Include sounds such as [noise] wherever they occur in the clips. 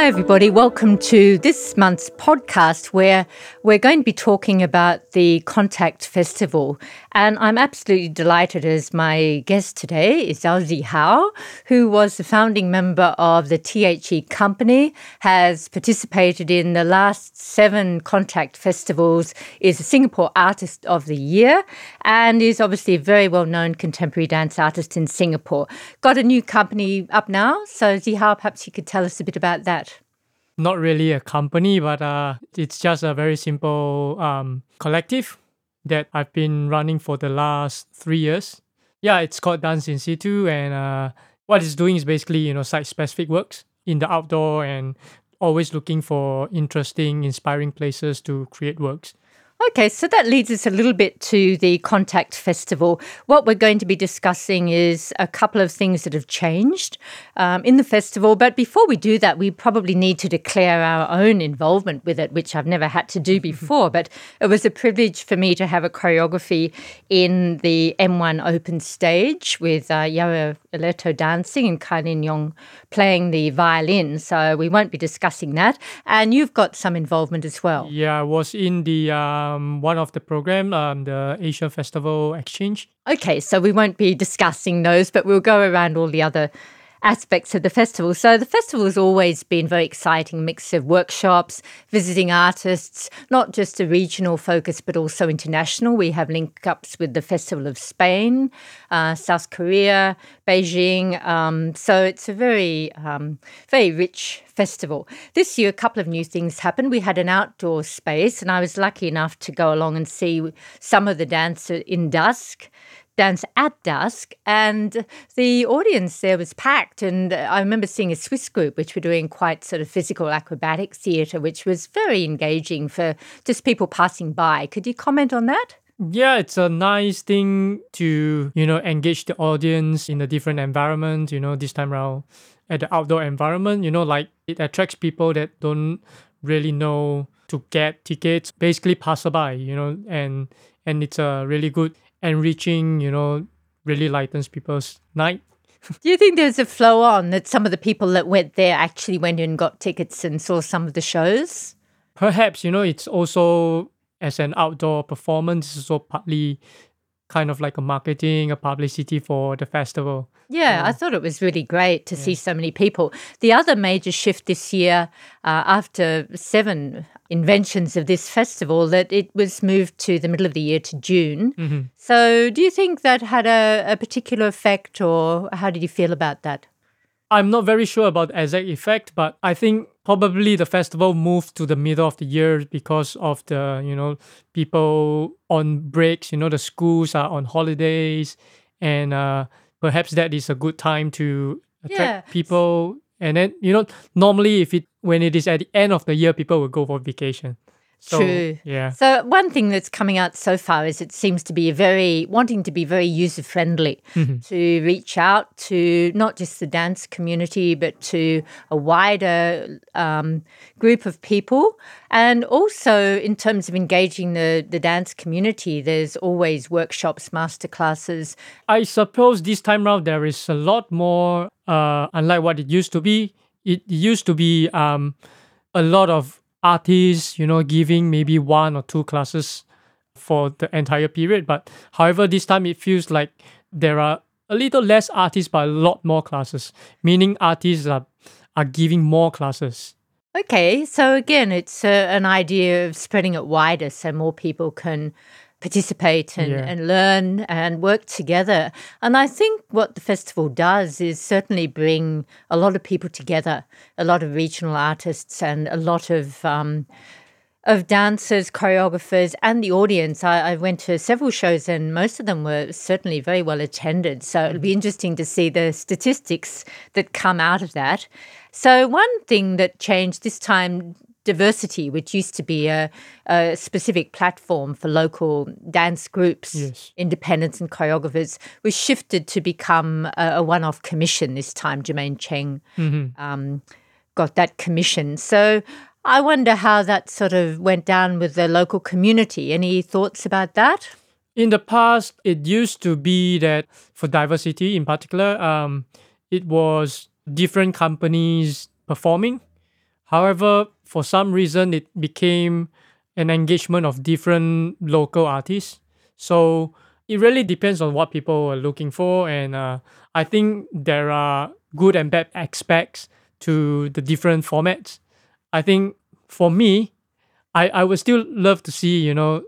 Hi, everybody. Welcome to this month's podcast where we're going to be talking about the Contact Festival. And I'm absolutely delighted as my guest today is Elsie Howe, who was the founding member of the THE Company, has participated in the last seven Contact Festivals, is a Singapore Artist of the Year, and is obviously a very well known contemporary dance artist in Singapore. Got a new company up now. So, Zihao, perhaps you could tell us a bit about that not really a company, but uh, it's just a very simple um, collective that I've been running for the last three years. Yeah, it's called Dance in Situ, and uh, what it's doing is basically you know site specific works in the outdoor and always looking for interesting, inspiring places to create works. Okay, so that leads us a little bit to the Contact Festival. What we're going to be discussing is a couple of things that have changed um, in the festival. But before we do that, we probably need to declare our own involvement with it, which I've never had to do [laughs] before. but it was a privilege for me to have a choreography in the M1 open stage with uh, Yara Aleto dancing and Kailin Yong playing the violin. So we won't be discussing that. And you've got some involvement as well. Yeah, I was in the. Um, one of the program, um, the Asia Festival Exchange. Okay, so we won't be discussing those, but we'll go around all the other aspects of the festival. So the festival has always been very exciting mix of workshops, visiting artists, not just a regional focus but also international. We have link ups with the Festival of Spain, uh, South Korea, Beijing. Um, so it's a very um, very rich festival. This year, a couple of new things happened. We had an outdoor space, and I was lucky enough to go along and see some of the dance in dusk dance at dusk, and the audience there was packed. And I remember seeing a Swiss group which were doing quite sort of physical acrobatic theatre, which was very engaging for just people passing by. Could you comment on that? Yeah, it's a nice thing to, you know, engage the audience in a different environment, you know, this time around at the outdoor environment, you know, like it attracts people that don't really know to get tickets, basically passerby, you know, and and it's a really good enriching, you know, really lightens people's night. Do you think there's a flow on that some of the people that went there actually went and got tickets and saw some of the shows? Perhaps, you know, it's also as an outdoor performance, it's also partly kind of like a marketing, a publicity for the festival. Yeah, I thought it was really great to yeah. see so many people. The other major shift this year, uh, after seven inventions of this festival, that it was moved to the middle of the year to June. Mm-hmm. So, do you think that had a, a particular effect, or how did you feel about that? I'm not very sure about the exact effect, but I think probably the festival moved to the middle of the year because of the you know people on breaks. You know the schools are on holidays, and uh, perhaps that is a good time to attract yeah. people. And then you know normally if it when it is at the end of the year, people will go for vacation. So, True. Yeah. So one thing that's coming out so far is it seems to be very wanting to be very user friendly mm-hmm. to reach out to not just the dance community but to a wider um, group of people, and also in terms of engaging the the dance community, there's always workshops, masterclasses. I suppose this time around there is a lot more, uh, unlike what it used to be. It used to be um, a lot of artists, you know, giving maybe one or two classes for the entire period. But however, this time it feels like there are a little less artists, but a lot more classes, meaning artists are, are giving more classes. Okay, so again, it's uh, an idea of spreading it wider so more people can participate and, yeah. and learn and work together. And I think what the festival does is certainly bring a lot of people together, a lot of regional artists and a lot of um, of dancers, choreographers, and the audience. I, I, went to several shows, and most of them were certainly very well attended. So it'll be mm-hmm. interesting to see the statistics that come out of that. So, one thing that changed this time diversity, which used to be a, a specific platform for local dance groups, yes. independents, and choreographers, was shifted to become a, a one off commission this time. Germaine Cheng mm-hmm. um, got that commission. So I wonder how that sort of went down with the local community. Any thoughts about that? In the past, it used to be that for diversity in particular, um, it was different companies performing However, for some reason, it became an engagement of different local artists. So it really depends on what people are looking for. And uh, I think there are good and bad aspects to the different formats. I think for me, I, I would still love to see, you know,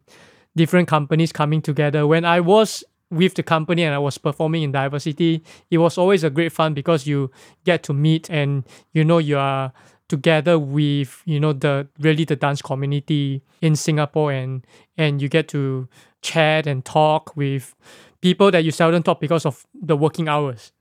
different companies coming together. When I was with the company and I was performing in diversity, it was always a great fun because you get to meet and you know you are together with you know the really the dance community in Singapore and and you get to chat and talk with people that you seldom talk because of the working hours.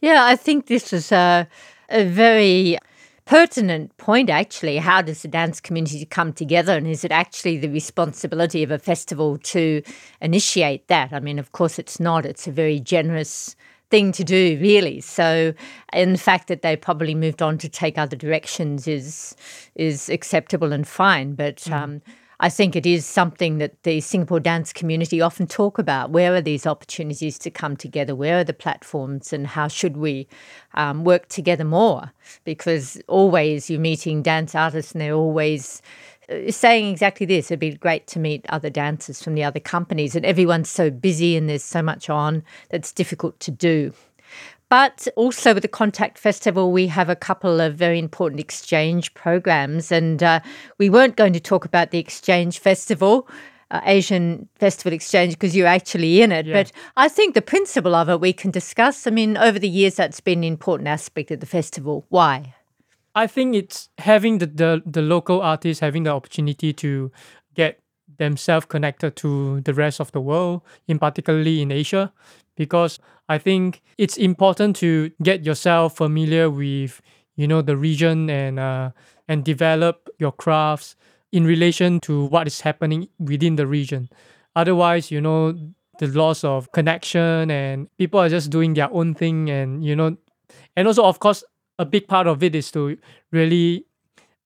Yeah, I think this is a, a very pertinent point, actually. How does the dance community come together? And is it actually the responsibility of a festival to initiate that? I mean, of course, it's not. It's a very generous thing to do, really. So, in the fact that they probably moved on to take other directions is is acceptable and fine. But mm. um, I think it is something that the Singapore dance community often talk about. Where are these opportunities to come together? Where are the platforms, and how should we um, work together more? Because always you're meeting dance artists, and they're always saying exactly this. It'd be great to meet other dancers from the other companies, and everyone's so busy and there's so much on that's difficult to do. But also with the Contact Festival, we have a couple of very important exchange programs. And uh, we weren't going to talk about the Exchange Festival, uh, Asian Festival Exchange, because you're actually in it. Yeah. But I think the principle of it we can discuss. I mean, over the years, that's been an important aspect of the festival. Why? I think it's having the, the, the local artists having the opportunity to get themselves connected to the rest of the world, in particularly in Asia, because I think it's important to get yourself familiar with you know the region and uh, and develop your crafts in relation to what is happening within the region. Otherwise, you know, the loss of connection and people are just doing their own thing and you know and also of course a big part of it is to really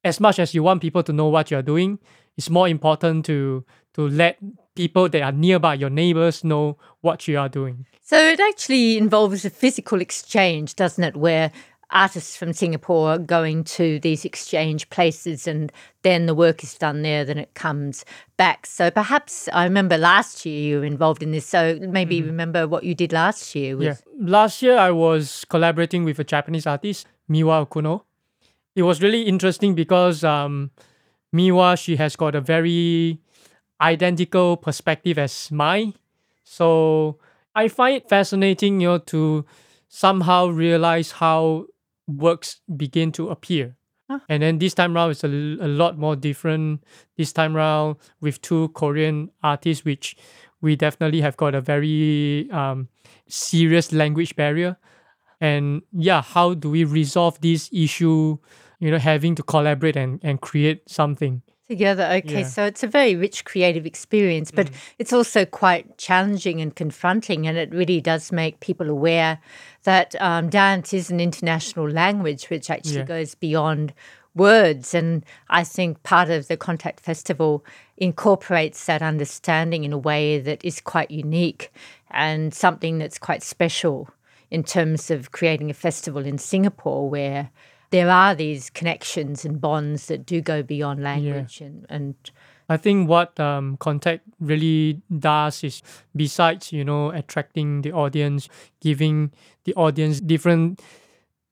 as much as you want people to know what you're doing, it's more important to to let people that are nearby, your neighbors, know what you are doing. So it actually involves a physical exchange, doesn't it? Where artists from Singapore going to these exchange places and then the work is done there, then it comes back. So perhaps I remember last year you were involved in this. So maybe mm. remember what you did last year. With... Yeah. Last year I was collaborating with a Japanese artist, Miwa Okuno. It was really interesting because um, Miwa, she has got a very identical perspective as mine. So I find it fascinating, you know, to somehow realize how works begin to appear. Huh. And then this time around, it's a, a lot more different. This time around with two Korean artists, which we definitely have got a very um, serious language barrier. And yeah, how do we resolve this issue? You know, having to collaborate and, and create something together. Okay, yeah. so it's a very rich creative experience, but mm. it's also quite challenging and confronting, and it really does make people aware that um, dance is an international language, which actually yeah. goes beyond words. And I think part of the Contact Festival incorporates that understanding in a way that is quite unique and something that's quite special in terms of creating a festival in Singapore where there are these connections and bonds that do go beyond language yeah. and, and I think what um, contact really does is besides you know attracting the audience, giving the audience different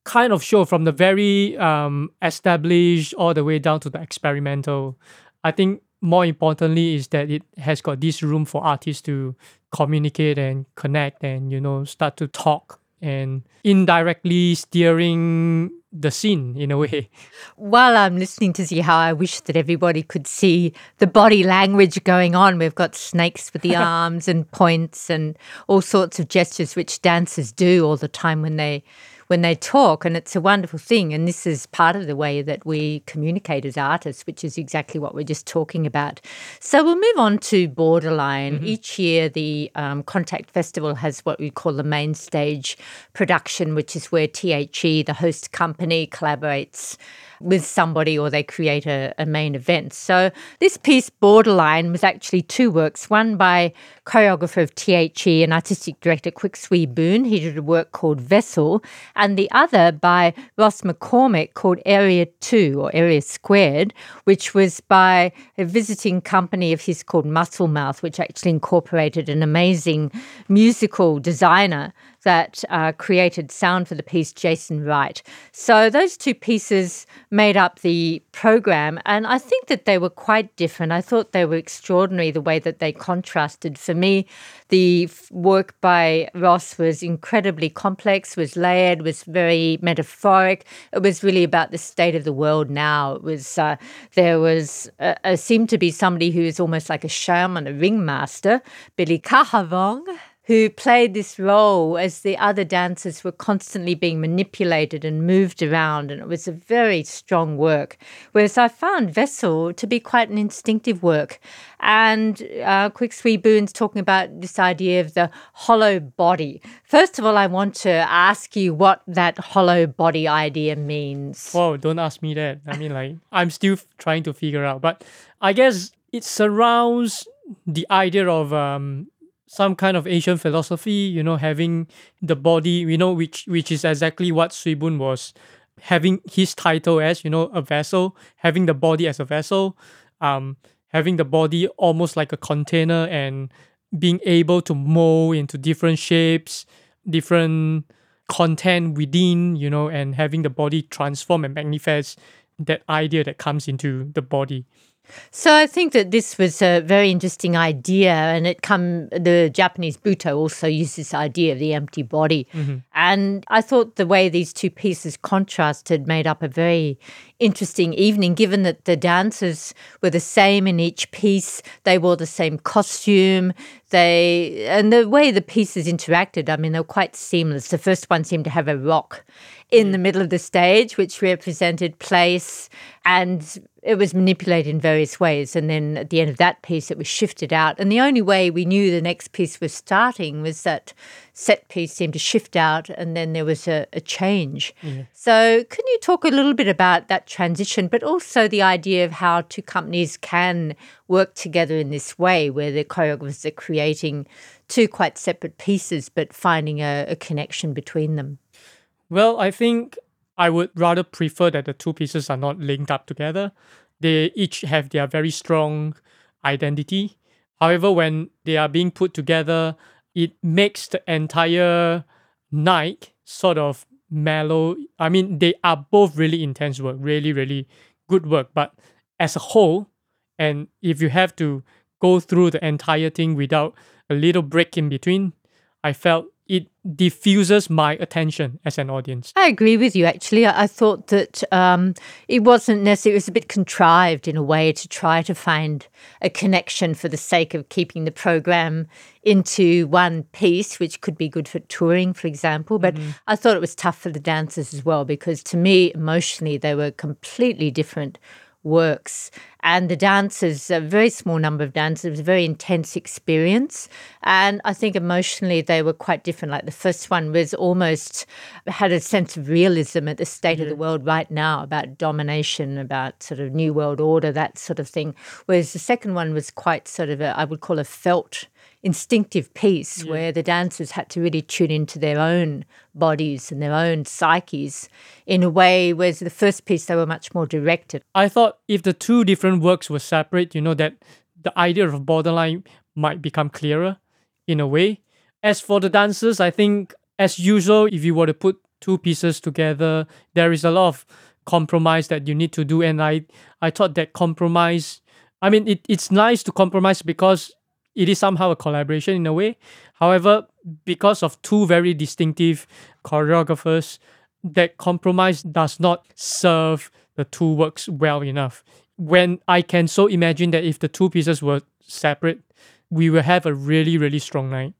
kind of show from the very um, established all the way down to the experimental. I think more importantly is that it has got this room for artists to communicate and connect and you know start to talk and indirectly steering the scene in a way. While I'm listening to see how I wish that everybody could see the body language going on. We've got snakes with the [laughs] arms and points and all sorts of gestures which dancers do all the time when they when they talk, and it's a wonderful thing. And this is part of the way that we communicate as artists, which is exactly what we're just talking about. So we'll move on to Borderline. Mm-hmm. Each year, the um, Contact Festival has what we call the main stage production, which is where THE, the host company, collaborates with somebody or they create a, a main event. So this piece, Borderline, was actually two works one by choreographer of THE and artistic director Kwik Swee Boon. He did a work called Vessel, and the other by Ross McCormick called Area 2 or Area Squared, which was by a visiting company of his called Muscle Mouth, which actually incorporated an amazing musical designer that uh, created sound for the piece, Jason Wright. So those two pieces made up the program, and I think that they were quite different. I thought they were extraordinary the way that they contrasted. For me, the work by Ross was incredibly complex, was layered, was very metaphoric. It was really about the state of the world now. It was uh, there was uh, seemed to be somebody who is almost like a shaman, a ringmaster, Billy Kahavong who played this role as the other dancers were constantly being manipulated and moved around, and it was a very strong work. Whereas I found Vessel to be quite an instinctive work. And uh, Kwik Swee Boon's talking about this idea of the hollow body. First of all, I want to ask you what that hollow body idea means. Whoa, don't ask me that. I mean, like, I'm still trying to figure out. But I guess it surrounds the idea of um, some kind of Asian philosophy, you know, having the body, you know, which which is exactly what Swee Boon was having his title as, you know, a vessel, having the body as a vessel, um, having the body almost like a container and being able to mold into different shapes, different content within, you know, and having the body transform and manifest that idea that comes into the body. So I think that this was a very interesting idea, and it come the Japanese Butoh also used this idea of the empty body, mm-hmm. and I thought the way these two pieces contrasted made up a very interesting evening. Given that the dancers were the same in each piece, they wore the same costume, they and the way the pieces interacted. I mean, they were quite seamless. The first one seemed to have a rock in the mm. middle of the stage, which represented place, and it was manipulated in various ways. And then at the end of that piece, it was shifted out. And the only way we knew the next piece was starting was that set piece seemed to shift out, and then there was a, a change. Yeah. So, can you talk a little bit about that transition, but also the idea of how two companies can work together in this way, where the choreographers are creating two quite separate pieces, but finding a, a connection between them? Well, I think I would rather prefer that the two pieces are not linked up together. They each have their very strong identity. However, when they are being put together, it makes the entire night sort of mellow. I mean, they are both really intense work, really, really good work. But as a whole, and if you have to go through the entire thing without a little break in between, I felt it diffuses my attention as an audience. I agree with you. Actually, I, thought that um, it wasn't necessarily; it was a bit contrived in a way to try to find a connection for the sake of keeping the program into one piece, which could be good for touring, for example. But mm-hmm. I thought it was tough for the dancers as well because, to me, emotionally, they were completely different works. And the dancers, a very small number of dancers, it was a very intense experience. And I think emotionally they were quite different. Like the first one was almost had a sense of realism at the state mm-hmm. of the world right now about domination, about sort of new world order, that sort of thing. Whereas the second one was quite sort of a, I would call a felt instinctive piece yeah. where the dancers had to really tune into their own bodies and their own psyches in a way whereas the first piece they were much more directed i thought if the two different works were separate you know that the idea of borderline might become clearer in a way as for the dancers i think as usual if you were to put two pieces together there is a lot of compromise that you need to do and i i thought that compromise i mean it, it's nice to compromise because it is somehow a collaboration in a way. However, because of two very distinctive choreographers, that compromise does not serve the two works well enough. When I can so imagine that if the two pieces were separate, we will have a really, really strong night.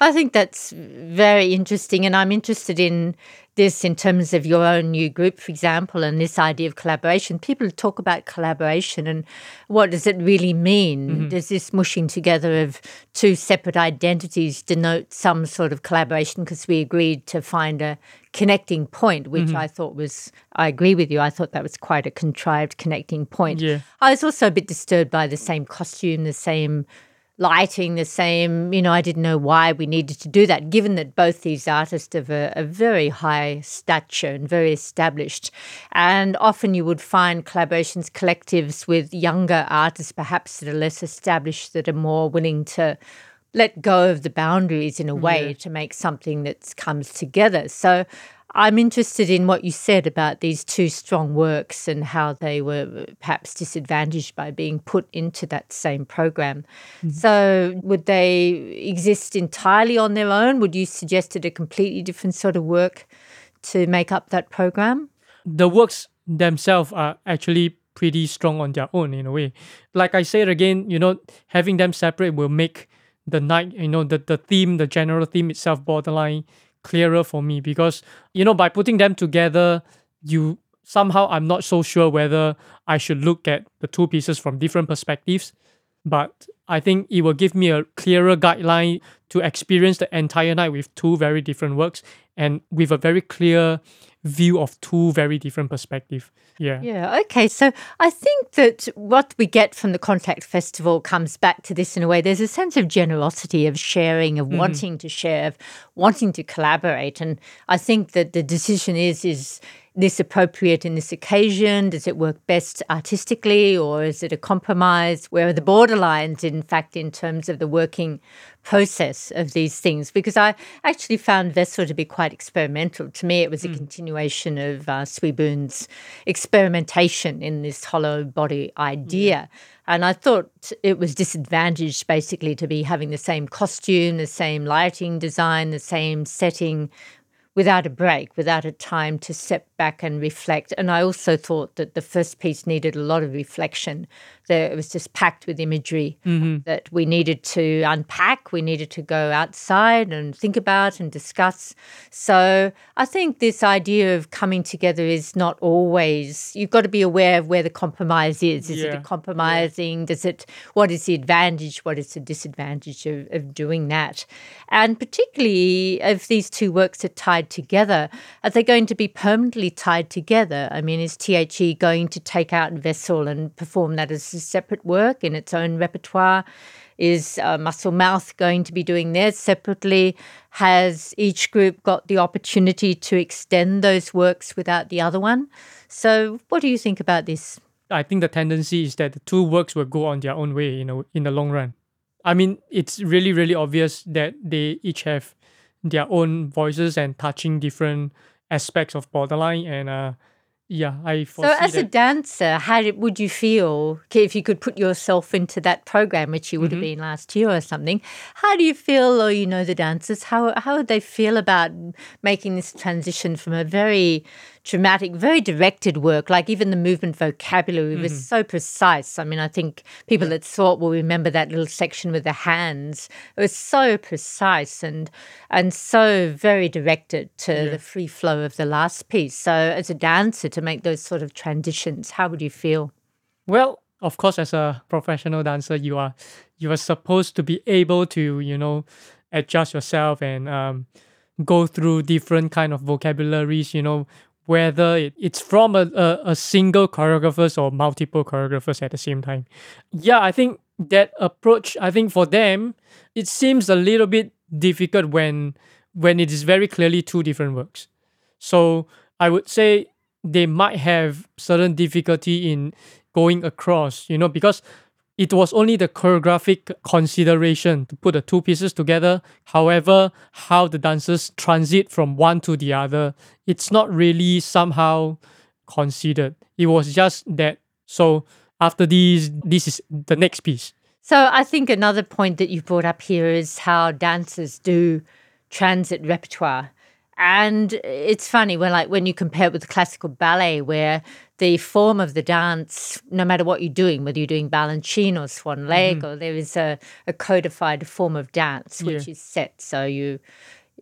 I think that's very interesting. And I'm interested in this in terms of your own new group, for example, and this idea of collaboration. People talk about collaboration and what does it really mean? Mm-hmm. Does this mushing together of two separate identities denote some sort of collaboration? Because we agreed to find a connecting point, which mm-hmm. I thought was, I agree with you, I thought that was quite a contrived connecting point. Yeah. I was also a bit disturbed by the same costume, the same lighting the same. You know, I didn't know why we needed to do that, given that both these artists have a, a, very high stature and very established. And often you would find collaborations, collectives with younger artists, perhaps that are less established, that are more willing to let go of the boundaries in a way yeah. to make something that comes together. So I'm interested in what you said about these two strong works and how they were perhaps disadvantaged by being put into that same program. Mm-hmm. So, would they exist entirely on their own? Would you suggest it a completely different sort of work to make up that program? The works themselves are actually pretty strong on their own in a way. Like I said again, you know, having them separate will make the night, you know, the, the theme, the general theme itself borderline clearer for me because you know by putting them together you somehow I'm not so sure whether I should look at the two pieces from different perspectives. But I think it will give me a clearer guideline to experience the entire night with two very different works and with a very clear view of two very different perspectives. Yeah. Yeah. Okay. So I think that what we get from the Contact Festival comes back to this in a way. There's a sense of generosity, of sharing, of mm-hmm. wanting to share, of wanting to collaborate. And I think that the decision is is this appropriate in this occasion? Does it work best artistically, or is it a compromise? Where are the borderlines, in fact, in terms of the working process of these things? Because I actually found Vessel to be quite experimental. To me, it was a mm. continuation of uh, Swee Boon's experimentation in this hollow body idea. Mm. And I thought it was disadvantaged basically to be having the same costume, the same lighting design, the same setting without a break, without a time to step back and reflect. And I also thought that the first piece needed a lot of reflection. There, it was just packed with imagery mm-hmm. that we needed to unpack, we needed to go outside and think about and discuss. So I think this idea of coming together is not always, you've got to be aware of where the compromise is. Is yeah. it a compromising? Yeah. Does it, what is the advantage? What is the disadvantage of, of doing that? And particularly if these two works are tied together, are they going to be permanently tied together? I mean, is THE going to take out Vessel and perform that as a separate work in its own repertoire? Is uh, Muscle Mouth going to be doing theirs separately? Has each group got the opportunity to extend those works without the other one? So, what do you think about this? I think the tendency is that the two works will go on their own way, you know, in the long run. I mean, it's really, really obvious that they each have their own voices and touching different aspects of borderline and uh yeah i so as that. a dancer how did, would you feel if you could put yourself into that program which you would mm-hmm. have been last year or something how do you feel or you know the dancers how how would they feel about making this transition from a very dramatic, very directed work. Like even the movement vocabulary mm-hmm. was so precise. I mean, I think people that saw it will remember that little section with the hands. It was so precise and and so very directed to yeah. the free flow of the last piece. So as a dancer, to make those sort of transitions, how would you feel? Well, of course, as a professional dancer, you are you are supposed to be able to you know adjust yourself and um, go through different kind of vocabularies you know whether it, it's from a, a, a single choreographers or multiple choreographers at the same time. Yeah, I think that approach, I think for them, it seems a little bit difficult when when it is very clearly two different works. So I would say they might have certain difficulty in going across, you know, because it was only the choreographic consideration to put the two pieces together. However, how the dancers transit from one to the other, it's not really somehow considered. It was just that. So after these, this is the next piece. So I think another point that you brought up here is how dancers do transit repertoire. And it's funny when like when you compare it with classical ballet where the form of the dance, no matter what you're doing, whether you're doing Balanchine or Swan Lake, mm-hmm. or there is a, a codified form of dance which yeah. is set. So you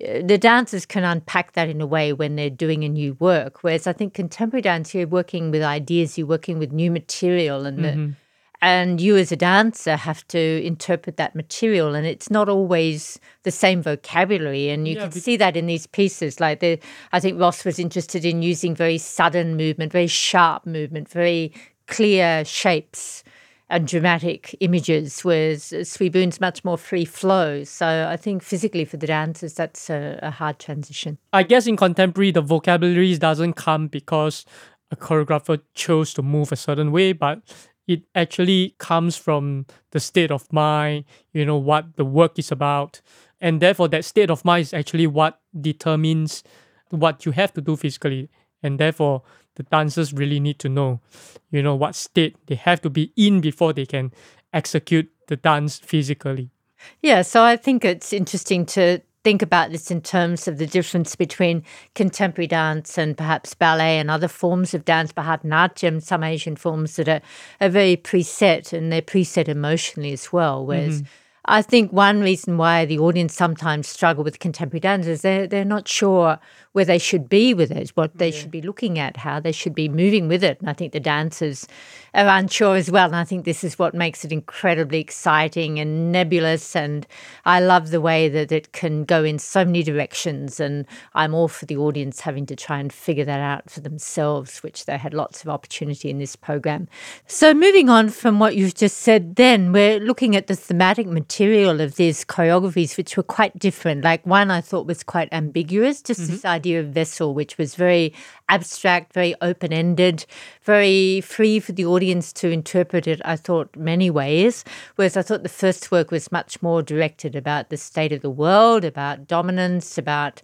the dancers can unpack that in a way when they're doing a new work. Whereas I think contemporary dance, you're working with ideas, you're working with new material, and mm-hmm. the, and you as a dancer have to interpret that material and it's not always the same vocabulary and you yeah, can be- see that in these pieces like the i think ross was interested in using very sudden movement very sharp movement very clear shapes and dramatic images, whereas Swee Boon's much more free flow. So I think physically for the dancers, that's a, a hard transition. I guess in contemporary, the vocabulary doesn't come because a choreographer chose to move a certain way, but it actually comes from the state of mind, you know, what the work is about. And therefore, that state of mind is actually what determines what you have to do physically. And therefore, the dancers really need to know, you know, what state they have to be in before they can execute the dance physically. Yeah, so I think it's interesting to think about this in terms of the difference between contemporary dance and perhaps ballet and other forms of dance, Bharatanatyam, some Asian forms that are, are very preset and they're preset emotionally as well. Whereas mm-hmm. I think one reason why the audience sometimes struggle with contemporary dance is they're, they're not sure where they should be with it, what they yeah. should be looking at, how they should be moving with it. And I think the dancers are unsure as well. And I think this is what makes it incredibly exciting and nebulous. And I love the way that it can go in so many directions. And I'm all for the audience having to try and figure that out for themselves, which they had lots of opportunity in this program. So, moving on from what you've just said, then we're looking at the thematic material of these choreographies, which were quite different. Like one I thought was quite ambiguous, just mm-hmm. this idea of vessel, which was very abstract, very open ended, very free for the audience to interpret it, I thought, many ways. Whereas I thought the first work was much more directed about the state of the world, about dominance, about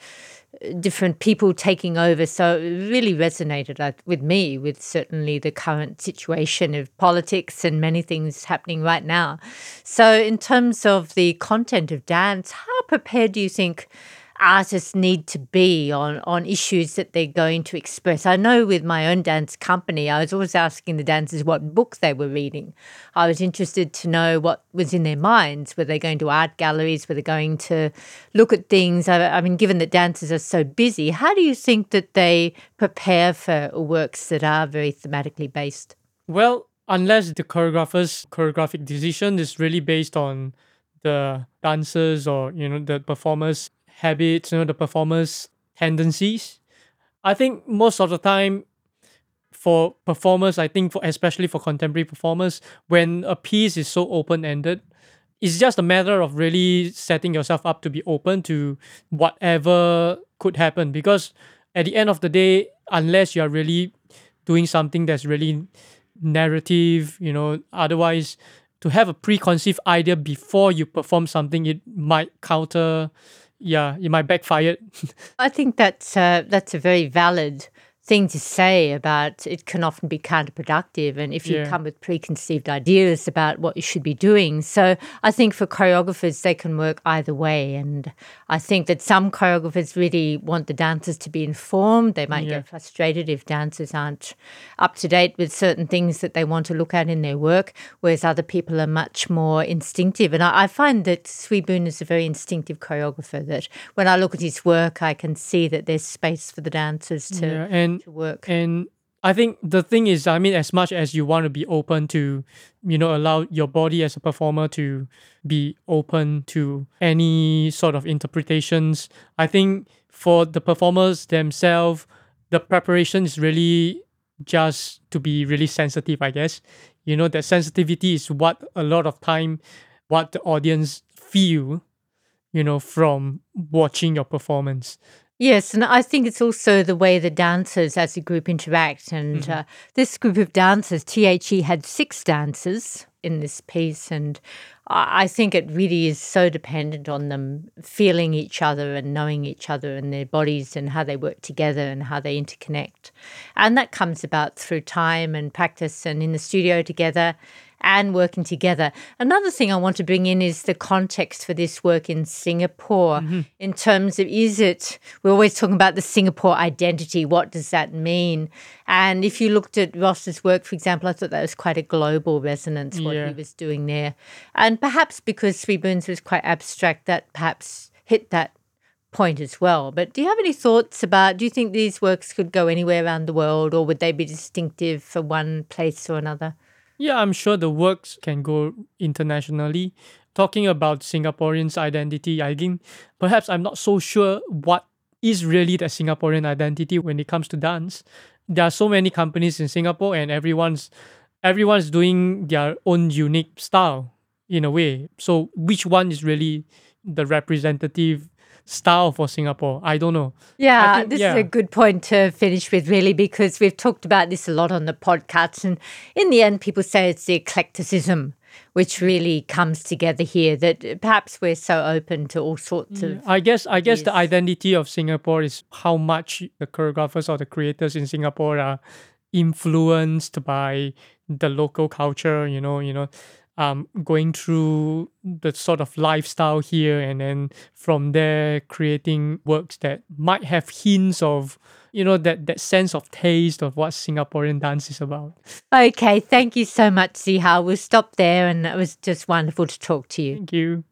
different people taking over. So it really resonated with me, with certainly the current situation of politics and many things happening right now. So, in terms of the content of dance, how prepared do you think? Artists need to be on, on issues that they're going to express. I know with my own dance company, I was always asking the dancers what book they were reading. I was interested to know what was in their minds. Were they going to art galleries? Were they going to look at things? I, I mean, given that dancers are so busy, how do you think that they prepare for works that are very thematically based? Well, unless the choreographer's choreographic decision is really based on the dancers or you know the performers habits, you know, the performers' tendencies. I think most of the time for performers, I think for especially for contemporary performers, when a piece is so open-ended, it's just a matter of really setting yourself up to be open to whatever could happen. Because at the end of the day, unless you are really doing something that's really narrative, you know, otherwise to have a preconceived idea before you perform something, it might counter yeah, it might backfire. I think that's uh, that's a very valid thing to say about it can often be counterproductive and if you yeah. come with preconceived ideas about what you should be doing. So I think for choreographers, they can work either way. And I think that some choreographers really want the dancers to be informed. They might yeah. get frustrated if dancers aren't up to date with certain things that they want to look at in their work, whereas other people are much more instinctive. And I, I find that Swee Boon is a very instinctive choreographer that when I look at his work, I can see that there's space for the dancers to. Yeah, and to work. And I think the thing is, I mean, as much as you want to be open to, you know, allow your body as a performer to be open to any sort of interpretations, I think for the performers themselves, the preparation is really just to be really sensitive, I guess. You know, that sensitivity is what a lot of time what the audience feel, you know, from watching your performance. Yes, and I think it's also the way the dancers as a group interact. And mm-hmm. uh, this group of dancers, THE, had six dancers in this piece. And I think it really is so dependent on them feeling each other and knowing each other and their bodies and how they work together and how they interconnect. And that comes about through time and practice and in the studio together and working together. Another thing I want to bring in is the context for this work in Singapore mm-hmm. in terms of is it, we're always talking about the Singapore identity. What does that mean? And if you looked at Ross's work, for example, I thought that was quite a global resonance, what yeah. he was doing there. And perhaps because Swee Boon's was quite abstract, that perhaps hit that point as well. But do you have any thoughts about do you think these works could go anywhere around the world or would they be distinctive for one place or another? Yeah, I'm sure the works can go internationally. Talking about Singaporeans' identity, I think perhaps I'm not so sure what is really the Singaporean identity when it comes to dance. There are so many companies in Singapore and everyone's everyone's doing their own unique style in a way. So which one is really the representative style for Singapore. I don't know. Yeah, think, this yeah. is a good point to finish with, really, because we've talked about this a lot on the podcast. And in the end, people say it's the eclecticism which really comes together here that perhaps we're so open to all sorts of I guess I guess the identity of Singapore is how much the choreographers or the creators in Singapore are influenced by the local culture, you know, you know, um, going through the sort of lifestyle here and then from there creating works that might have hints of you know that that sense of taste of what Singaporean dance is about. Okay, thank you so much, Zihao. We'll stop there and it was just wonderful to talk to you. Thank you.